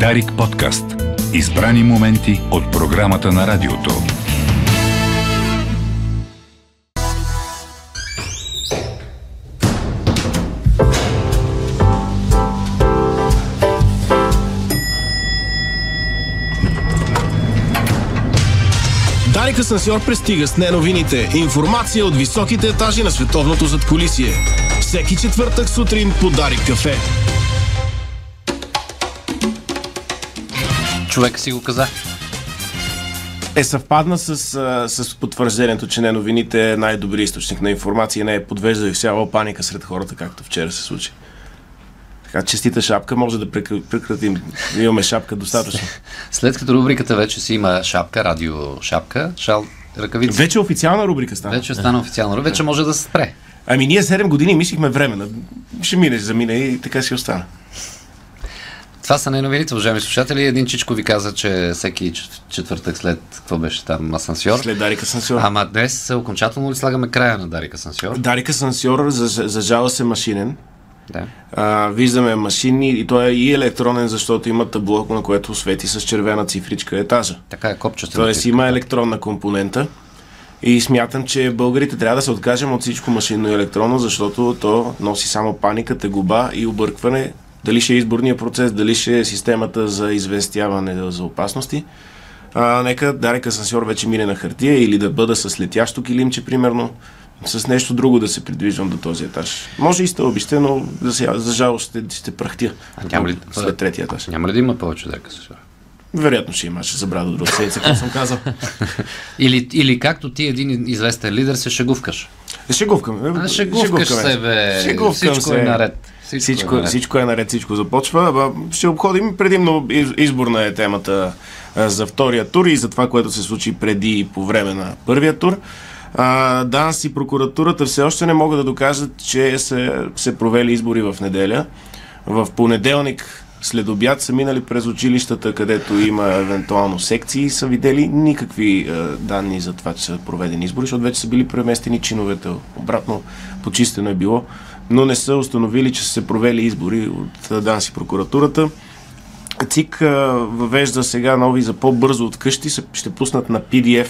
Дарик подкаст. Избрани моменти от програмата на радиото. Дарик Асансьор пристига с неновините. Информация от високите етажи на световното задколисие. Всеки четвъртък сутрин по Дарик кафе. Човек си го каза. Е съвпадна с, с потвърждението, че не новините е най-добри източник на информация, не е подвежда и всява паника сред хората, както вчера се случи. Така, честита шапка, може да прекр- прекратим. Имаме шапка достатъчно. След като рубриката вече си има шапка, радио шапка, шал, ръкавици. Вече официална рубрика стана. Вече стана официално. Вече може да се спре. Ами ние 7 години мислихме време. Ще мине, замине и така си остана. Това са най-новините, уважаеми слушатели. Един чичко ви каза, че всеки четвъртък след, какво беше там, асансьор. След Дарика Сансьор. Ама днес окончателно ли слагаме края на Дарика Асансьор? Дарика Сансьор за, за жала се машинен. Да. А, виждаме машини и той е и електронен, защото има табло, на което свети с червена цифричка етажа. Така е копчета. Тоест има електронна компонента. И смятам, че българите трябва да се откажем от всичко машинно и електронно, защото то носи само паника, тегуба и объркване. Дали ще е изборния процес, дали ще е системата за известяване за опасности. А, нека Дарек Асансьор вече мине на хартия или да бъда с летящо килимче, примерно, с нещо друго да се придвижвам до този етаж. Може и стълбище, но за, сега, за жалост ще, ще прахтя. А няма ли- След третия етаж. Няма ли да има повече Дарика Асансьор? Вероятно ще има, ще забравя до друга седмица, какво съм казал. Или, или както ти един известен лидер се шегувкаш. Шегувкам. А, шегувкаш се, бе. Шегувкам Всичко се. е наред. Всичко, Всичко, е наред. всичко е наред, всичко започва. Ще обходим предимно из- изборна е темата за втория тур и за това, което се случи преди и по време на първия тур. А, ДАНС и прокуратурата все още не могат да докажат, че се, се провели избори в неделя. В понеделник след обяд са минали през училищата, където има евентуално секции и са видели никакви е, данни за това, че са проведени избори, защото вече са били преместени чиновете. Обратно почистено е било, но не са установили, че са се провели избори от ДАНС и прокуратурата. ЦИК въвежда сега нови за по-бързо от къщи, ще пуснат на PDF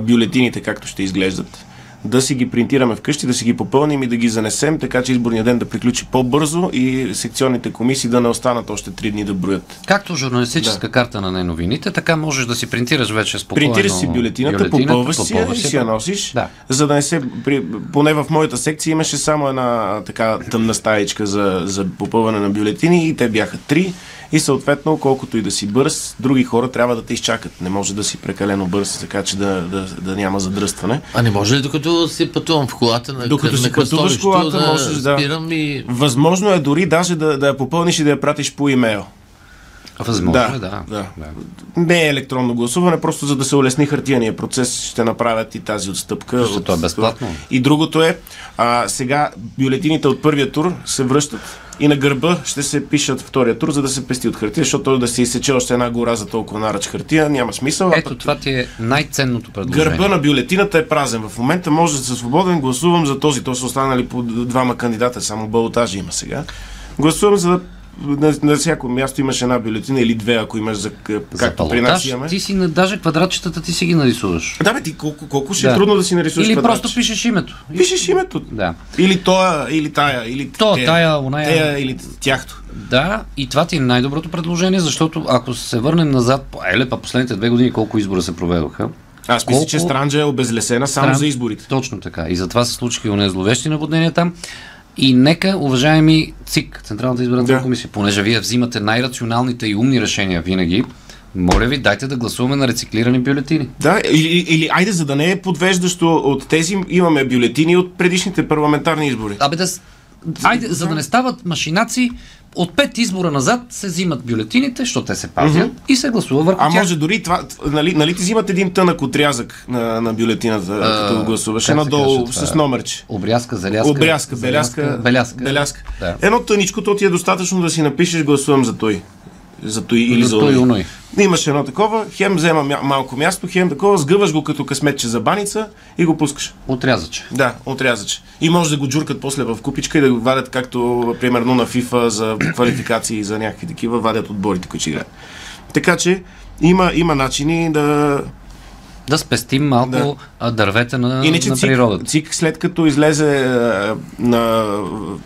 бюлетините, както ще изглеждат. Да си ги принтираме вкъщи, да си ги попълним и да ги занесем, така че изборния ден да приключи по-бързо и секционните комисии да не останат още 3 дни да броят. Както журналистическа карта на най-новините, така можеш да си принтираш вече спокойно. Принтираш си бюлетината, попълваш си я и си я носиш, Да. за да не се... При, поне в моята секция имаше само една така тъмна стаечка за, за попълване на бюлетини и те бяха три. И съответно, колкото и да си бърз, други хора трябва да те изчакат. Не може да си прекалено бърз, така че да, да, да няма задръстване. А не може ли докато си пътувам в колата на, Докато на си пътуваш колата, да можеш да- спирам и... Възможно е дори даже да, да я попълниш и да я пратиш по имейл. Възможно е, да. да. Не е електронно гласуване, просто за да се улесни хартияния процес, ще направят и тази отстъпка. Защото от- е безплатно. И другото е, а, сега бюлетините от първия тур се връщат и на гърба ще се пишат втория тур, за да се пести от хартия, защото да се изсече още една гора за толкова наръч хартия, няма смисъл. Ето пък това ти е най-ценното предложение. Гърба на бюлетината е празен. В момента може да се свободен, гласувам за този. То са останали по двама кандидата, само балотажи има сега. Гласувам за да на, на всяко място имаш една бюлетина или две, ако имаш за, к- За както при нас имаме. ти си на- даже квадратчетата ти си ги нарисуваш. Да, бе, ти колко, колко ще е Да. трудно да си нарисуваш Или квадратче. просто пишеш името. Пишеш името. Да. Или тоя, или тая, или То, тея, тая, оная. тея, или тяхто. Да, и това ти е най-доброто предложение, защото ако се върнем назад, еле, па последните две години колко избора се проведоха. Аз мисля, Колко- че Странджа е обезлесена само Стран- за изборите. Точно така. И затова се случиха и онези зловещи наводнения там. И нека, уважаеми ЦИК, Централната избирателна Да. комисия, понеже вие взимате най-рационалните и умни решения винаги, моля ви, дайте да гласуваме на рециклирани бюлетини. Да, или, или айде, за да не е подвеждащо от тези, имаме бюлетини от предишните парламентарни избори. Абе да... Айде, за да не стават машинаци, от пет избора назад се взимат бюлетините, защото те се пазят и се гласува върху А тях. може дори това, нали, нали ти взимат един тънък отрязък на, на бюлетината, като го гласуваш, каже това? с номерче. Обрязка, заляска. Обрязка, беляска, Беляска. беляска. Да. Едно тъничко, то ти е достатъчно да си напишеш гласувам за той. За той или За за той и оной. оной. Имаш едно такова, хем взема мя- малко място, хем такова, сгъваш го като късметче за баница и го пускаш. Отрязаче. Да, отрязаче. И може да го джуркат после в купичка и да го вадят, както примерно на FIFA за квалификации за някакви такива, вадят отборите, които играят. Така че има, има начини да... Да спестим малко Да. дървета на, Иначе на ЦИК, природата. ЦИК, след като излезе е, на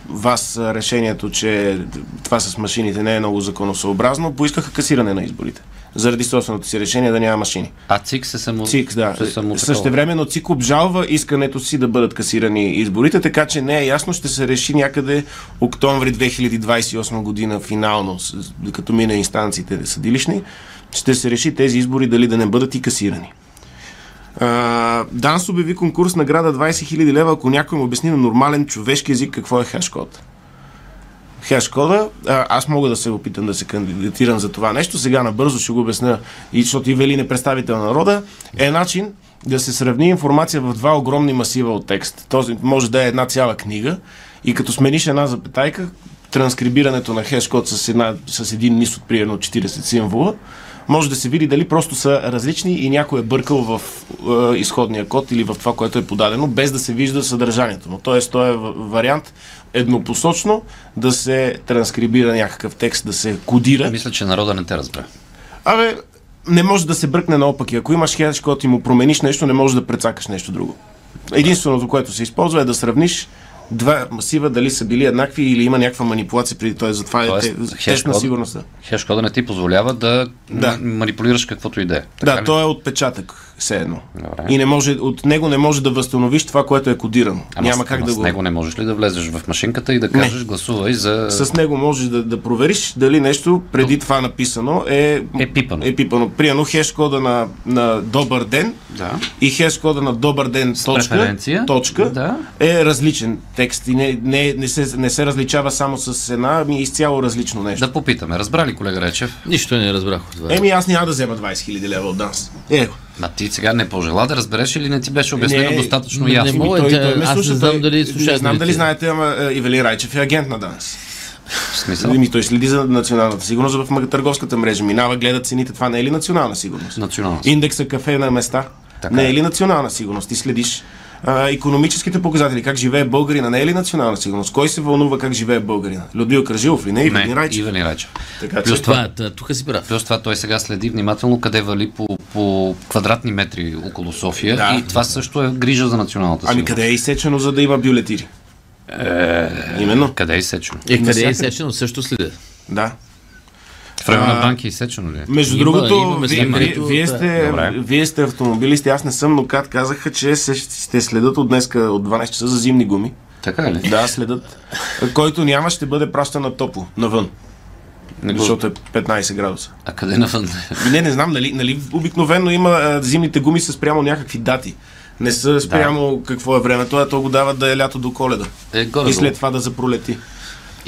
вас решението, че това с машините не е много законосъобразно, поискаха касиране на изборите. Заради собственото си решение да няма машини. А ЦИК се само... ЦИК, да. Се само Същевременно ЦИК обжалва искането си да бъдат касирани изборите, така че не е ясно, ще се реши някъде октомври 2028 година финално, като мине инстанциите съдилищни, ще се реши тези избори дали да не бъдат и касирани. Данс обяви конкурс награда 20 000 лева, ако някой му обясни на нормален човешки език какво е хешкод. Хешкода, аз мога да се опитам да се кандидатирам за това нещо, сега набързо ще го обясня, и защото Ивелин е представител на народа, е начин да се сравни информация в два огромни масива от текст. Този може да е една цяла книга и като смениш една запетайка, транскрибирането на хешкод с, една, с един низ от примерно 40 символа, може да се види дали просто са различни и някой е бъркал в е, изходния код или в това, което е подадено, без да се вижда съдържанието. Но т.е. той е вариант еднопосочно да се транскрибира някакъв текст, да се кодира. Мисля, че народа не те разбра. Абе, не може да се бръкне наопаки. Ако имаш хешкод и му промениш нещо, не можеш да прецакаш нещо друго. Единственото, което се използва е да сравниш два масива, дали са били еднакви или има някаква манипулация преди той. Затова Тоест, е те- тест на хешкод- сигурността. Хешкода не ти позволява да, Да. манипулираш каквото и да е. Да, той е отпечатък, все едно. Добре. И не може, от него не може да възстановиш това, което е кодирано. Ама Няма с- как ама да с го... него не можеш ли да влезеш в машинката и да кажеш гласувай за... С него можеш да, да провериш дали нещо преди това написано е, Е пипано. Е пипано. Примерно хеш кода на, на добър ден Да. и хеш кода на добър ден точка, преференция. точка Да. е различен текст и не, не, не, се, не се различава само с една, ами изцяло различно нещо. Да попитаме. Разбра ли колега Речев? Нищо не разбрах от това. Еми аз няма да взема 20 000 лева от данс. Е, А ти сега не пожела да разбереш или не ти беше обяснено Не, достатъчно не ясно? мога. той, той ме аз не слуша, знам той- дали Не знам дали знаете, ама е, Ивелин Райчев е агент на данс. В смисъл? Ами той следи за националната сигурност в търговската мрежа. Минава, гледа цените. Това не е ли национална сигурност? Национална. Индекса кафе на места. Така не е. е ли национална сигурност? Ти следиш а, економическите показатели, как живее българина, не е ли национална сигурност? Кой се вълнува как живее българина? Людмил Кражилов ли? Не, Ивелин Не, Райчев. Ивелин Райчев. Така че, Плюс Това, та- тук си прав. Плюс това той сега следи внимателно къде вали по, по квадратни метри около София Да. и това също е грижа за националната ами сигурност. къде е изсечено, за да има бюлетири? Именно. Къде е изсечено? Е, къде е изсечено също следя. Да. В района на банки е изсечено ли? Между Има- другото, има вие, вие, вие, сте, Добре. вие сте автомобилисти, аз не съм, но кат казаха, че се, ще следят от днеска от 12 часа за зимни гуми. Така е ли? Да, следят. Който няма, ще бъде пращан на топло, навън. Не. Защото е 15 градуса. А къде навън? И Не, не знам, нали, нали обикновено има а, зимните гуми са спрямо някакви дати. Не са спрямо какво е времето, а то го дават да е лято до коледа. Е, горе И след това да запролети.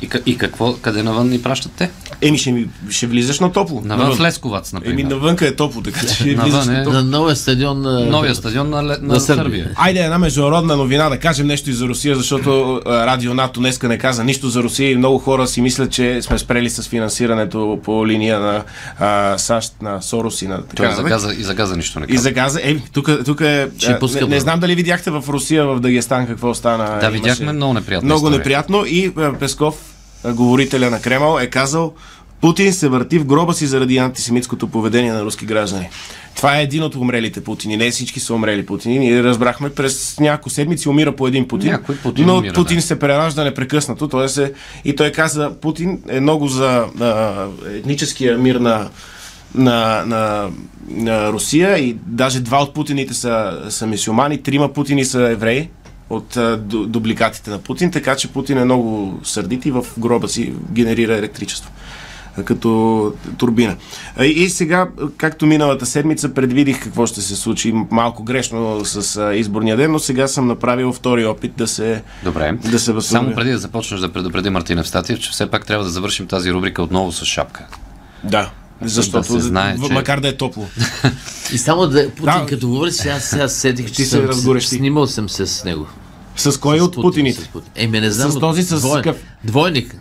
И, и какво? Къде навън ни пращат те? Еми, ще, ми- ще влизаш на топло. Навън в Лесковац, например. Еми, навънка е топло, така че ще Навън влизаш е- на топло. На новия стадион на... Новия стадион на, на, На Сърбия. Сърбия. Айде една международна новина да кажем нещо и за Русия, защото Радио НАТО днеска не каза нищо за Русия и много хора си мислят, че сме спрели с финансирането по линия на а, САЩ, на Сорос и на Той така. за нататък. газа, и за газа нищо не И каза. за газа, е, тук, тук е. Пуска, не, не знам дали видяхте в Русия, в Дагестан какво стана. Да, видяхме много неприятна Много неприятно и а, Песков, говорителя на Кремъл, е казал Путин се върти в гроба си заради антисемитското поведение на руски граждани. Това е един от умрелите Путини. Не всички са умрели Путини. Ние разбрахме през няколко седмици умира по един Путин. Някой Путин но умира, Путин да. се преражда непрекъснато. Той се... И той каза, Путин е много за а, етническия мир на, на, на, на Русия и даже два от Путините са, са мисюмани, трима Путини са евреи от а, ду- дубликатите на Путин, така че Путин е много сърдит и в гроба си генерира електричество като турбина. И сега, както миналата седмица, предвидих какво ще се случи малко грешно с изборния ден, но сега съм направил втори опит да се, Добре. да се възстановя. Само преди да започнеш да предупреди Мартина Статиев, че все пак трябва да завършим тази рубрика отново с шапка. Да. Защото, Да се знае, че- макар да е топло. И само да, Путин, Да. като говори, сега, сега сетих, че Ти се съм, разгорещи. снимал съм се с него. С кой С от Путин, Путините? с Путин. Еми, не знам. С този с какъв? Двойник.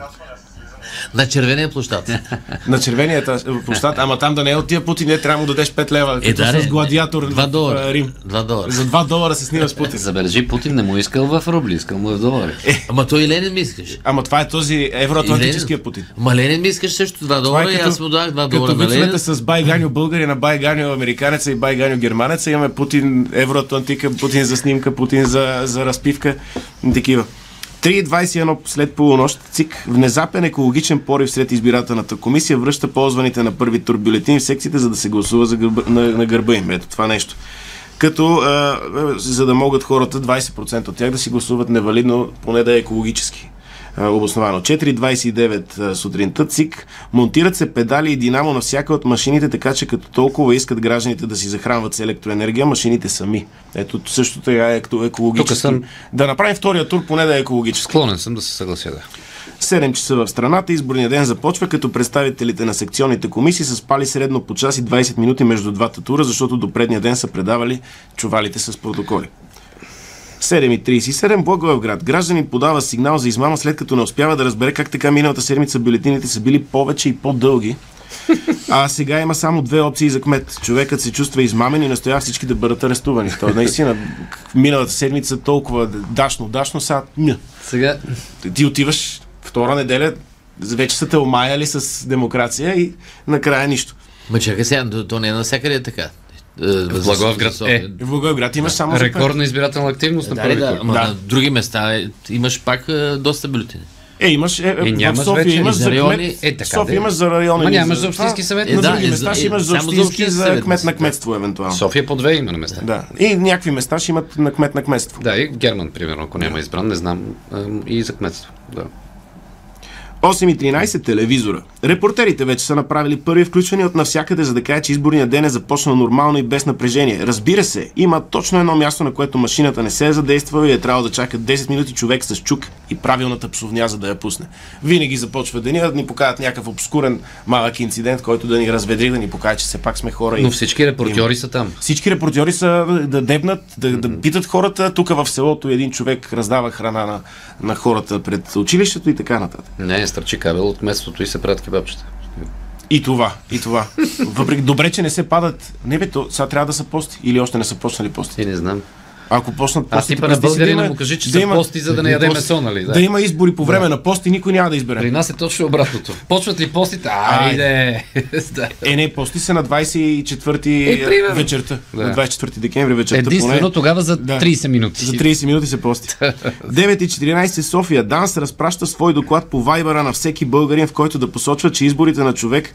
На червения площад. На червения площад, ама там да не е от тия Путин, не трябва да дадеш 5 лева, Е, като да, с не, гладиатор Два в долара. а, Рим. Два долара. За 2 долара се снима с Путин. Забележи, Путин не му е искал в рубли, искал му е в долари. Ама той и Ленин ми искаш. Ама това е този евроатлантическия. Путин. Ма Ленин ми искаш също 2 Това долара е и аз му дах 2 долара като на Ленин. с Байганю българина, Байганю американеца и Байганю германеца. Имаме Путин евроатлантика, Путин за снимка, Путин за, за разпивка. Такива. 3.21 след полунощ ЦИК внезапен екологичен порив сред избирателната комисия връща ползваните на първи тур бюлетини в секциите, за да се гласува за гърба, на, на гърба им. Ето това нещо. Като, а, за да могат хората, 20% от тях да си гласуват невалидно, поне да е екологически обосновано. 4.29 а, сутринта ЦИК монтират се педали и динамо на всяка от машините, така че като толкова искат гражданите да си захранват с електроенергия, машините сами. Ето също така е екологически. Тук съм- Да направим втория тур, поне да е екологически. Склонен съм да се съглася, да. 7 часа в страната изборния ден започва, като представителите на секционните комисии са спали средно по час и 20 минути между двата тура, защото до предния ден са предавали чувалите с протоколи. 7.37 Благоевград. Гражданин подава сигнал за измама, след като не успява да разбере как така миналата седмица бюлетините са били повече и по-дълги. А сега има само две опции за кмет. Човекът се чувства измамен и настоява всички да бъдат арестувани. Той наистина миналата седмица толкова дашно, дашно, сега. Сега, Ти отиваш втора неделя, вече са те омаяли с демокрация и накрая нищо. Ма чакай сега, то- то не е навсякъде така. В Благоевград е. В Благоевград имаш само за пет. рекордна избирателна активност на Да, първи да, Да. на други места е, имаш пак е, доста бюлетини. Е, имаш, е, е, Е, в нямаш София вече имаш за райони. Е, така София да е. имаш за райони. Ма нямаш за общински съвет. На Е, да, други е, места за- ще е, имаш за само общински, за кмет на кметство, евентуално. София по две има на места. Да. И някакви места ще имат на кмет на кметство. Да, и Герман, примерно, ако няма избран, не знам. ам, И за кметство. Да. 8.13 телевизора. Репортерите вече са направили първи включвания от навсякъде, за да кажат, че изборният ден е започнал нормално и без напрежение. Разбира се, има точно едно място, на което машината не се е задействала и е трябвало да чака 10 минути човек с чук и правилната псовня, за да я пусне. Винаги започва деня да ни покажат някакъв обскурен малък инцидент, който да ни разведри, да ни покаже, че все пак сме хора. и- Но всички репортьори са там. Всички репортьори са да дебнат, да, да питат хората. Тук в селото един човек раздава храна на, на хората пред училището и така нататък. Не, стърчи кабел от кметството и се правят кебабчета. И това, и това. Въпреки, добре, че не се падат. Не бе, то, сега трябва да са пости. Или още не са почнали пости. И не знам. Ако почнат Аз пости, типа на българина да му кажи, че да са има- пости, за да не яде месо, нали? Да. Да. има избори по време на пости, никой няма да избере. При нас е точно обратното. Почват ли постите? Айде! Да. Е, не, пости са на 24 Е, вечерта. Да. На 24 декември вечерта. Единствено поне. тогава за Да. 30 минути. За 30 минути се пости. 9.14 София. ДАНС разпраща свой доклад по вайбера на всеки българин, в който да посочва, че изборите на човек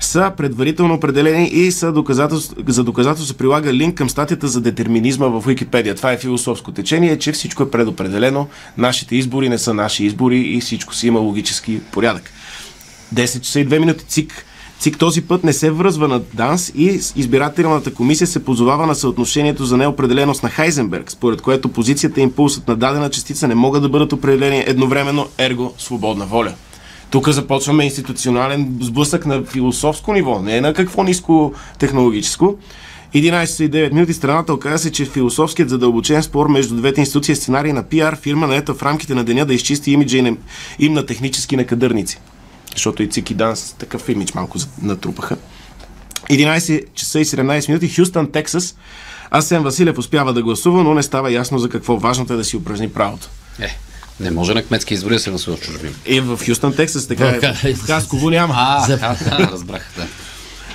са предварително определени и са доказателство, за доказателство се прилага линк към статията за детерминизма в Википедия. Това е философско течение, че всичко е предопределено, нашите избори не са наши избори и всичко си има логически порядък. 10 часа и 2 минути ЦИК. ЦИК този път не се връзва на ДАНС и избирателната комисия се позовава на съотношението за неопределеност на Хайзенберг, според което позицията и импулсът на дадена частица не могат да бъдат определени едновременно, ерго свободна воля. Тук започваме институционален сблъсък на философско ниво, не на какво ниско технологическо. 11.09 минути страната оказа се, че философският задълбочен спор между двете институции е сценарий на пиар фирма, наета в рамките на деня да изчисти имиджа им, им на технически накадърници. Защото и ЦИК и ДАНС такъв имидж малко натрупаха. 11 часа и 17 минути, Хюстън, Тексас. Асен Василев успява да гласува, но не става ясно за какво важното е да си упражни правото. Е, не може на кметски избори да се гласува в чужбина. И в Хюстън, Тексас, така е. В- В Хасково няма. А, а, а, разбрах, да.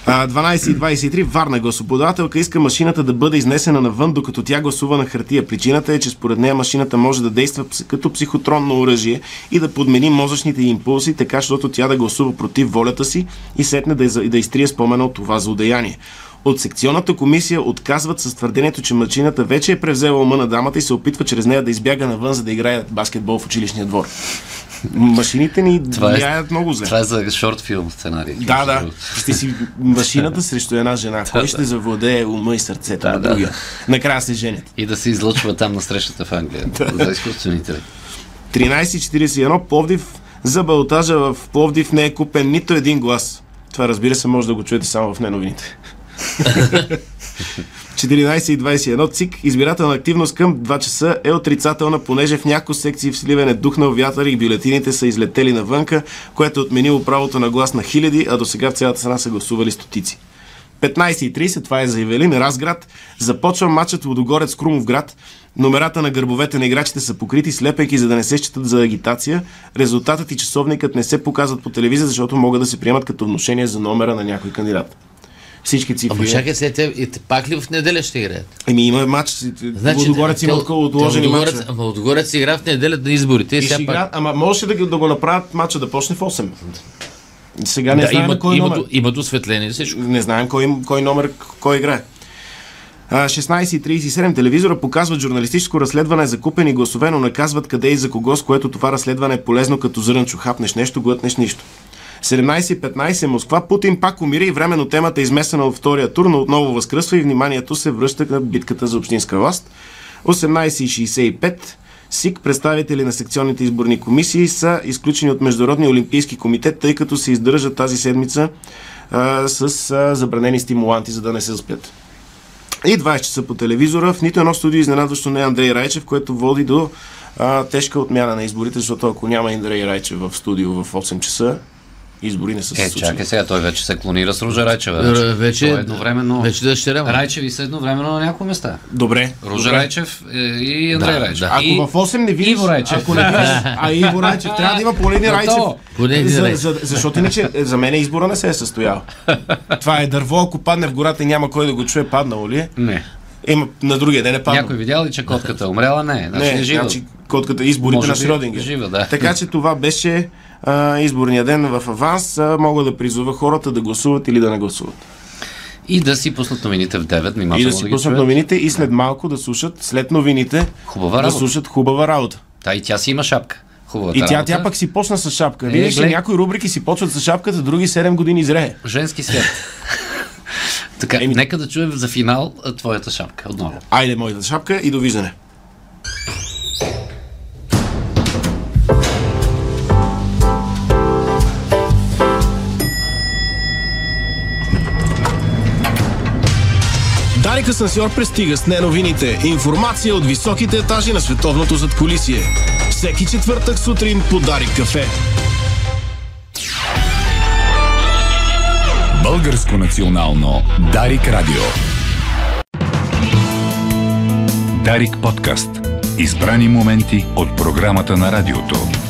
А, 12.23 Варна гласоподавателка иска машината да бъде изнесена навън, докато тя гласува на хартия. Причината е, че според нея машината може да действа като психотронно оръжие и да подмени мозъчните импулси, така, защото тя да гласува против волята си и сетне да, да изтрие спомена от това злодеяние. От секционната комисия отказват с твърдението, че машината вече е превзела ума на дамата и се опитва чрез нея да избяга навън, за да играе баскетбол в училищния двор. Машините ни Това е- влияят много зле. Това е за шорт филм сценарий. Да, да. Ще си машината срещу една жена. Кой ще завладее ума и сърцето на да. другия? Накрая се женят. И да се излъчва там на срещата в Англия. за изкуствените. 13.41 Пловдив за балотажа в Пловдив не е купен нито един глас. Това разбира се може да го чуете само в неновините. 14.21 ЦИК. Избирателна активност към 2 часа е отрицателна, понеже в някои секции в Сливен е духнал вятър и бюлетините са излетели навънка, което е отменило правото на глас на хиляди, а до сега в цялата страна са гласували стотици. 15.30, това е за Ивелин, Разград. Започва матчът Водогорец Крумов град. Номерата на гърбовете на играчите са покрити, слепейки за да не се считат за агитация. Резултатът и часовникът не се показват по телевизия, защото могат да се приемат като вношение за номера на някой кандидат. Всички цифри. Ама чакай сега, те, и пак ли в неделя ще играят? Еми има матч. Значи, Водогорец има те- отложени Лудогорец- матча. Ама Лудогорец игра в неделя на изборите. И И ще пак... ама можеше да, да го направят матча да почне в 8. Сега не Да, знаем имат, кой имат, номер. имат осветление всичко. Не знаем кой, кой номер кой играе. А, 16.37 телевизора показват журналистическо разследване за купени гласове, но наказват къде и за кого, с което това разследване е полезно като зърнчо. Хапнеш нещо, глътнеш нищо. 17.15 Москва. Путин пак умира и временно темата е изместена от втория тур, но отново възкръсва и вниманието се връща към битката за общинска власт. 18.65 СИК, представители на секционните изборни комисии са изключени от Международния олимпийски комитет, тъй като се издържат тази седмица с забранени стимуланти, за да не се заспят. И 20 часа по телевизора. В нито едно студио изненадващо не е Андрей Райчев, което води до а, тежка отмяна на изборите, защото ако няма Андрей Райчев в студио в 8 часа, избори не са се Е, случили. чакай сега, той вече се клонира с Ружа Райчева. Р- вече- Той е едновременно... вече дъщеря. Райчеви са едновременно на няколко места. Добре. Ружа добре. Райчев е, и Андрей Да, Райчев. да. Ако И... в 8 не видиш... Иво Райчев. Ако не видиш, а Иво Райчев, трябва да има поне един Райчев. Поне За, за, защото иначе е, за мен избора не се е състоял. Това е дърво, ако падне в гората и няма кой да го чуе, паднало ли е? Не. Има, на другия ден е паднал. Някой видял ли, че котката е умряла? Не. Значи Не, е жива. значи котката изборите Може на Шродингер. жива, да. Така че това беше а, изборния ден в аванс. А, мога да призова хората да гласуват или да не гласуват. И да си пуснат новините в 9, внимателно И да да, си пуснат новините и след малко да слушат, след новините, Хубава да работа. слушат хубава работа. Та и тя си има шапка. Хубавата И тя, работа. тя пък си почна с шапка. Е, Видиш глед- някои рубрики си почват с шапката, други 7 години зрее. Женски свят. така, Еми- нека да чуем за финал твоята шапка отново. Айде, моята шапка и довиждане. Дарик Асансьор пристига с неновините. Информация от високите етажи на световното задкулисие. Всеки четвъртък сутрин по Дарик кафе. Българско национално Дарик Радио. Дарик подкаст. Избрани моменти от програмата на радиото.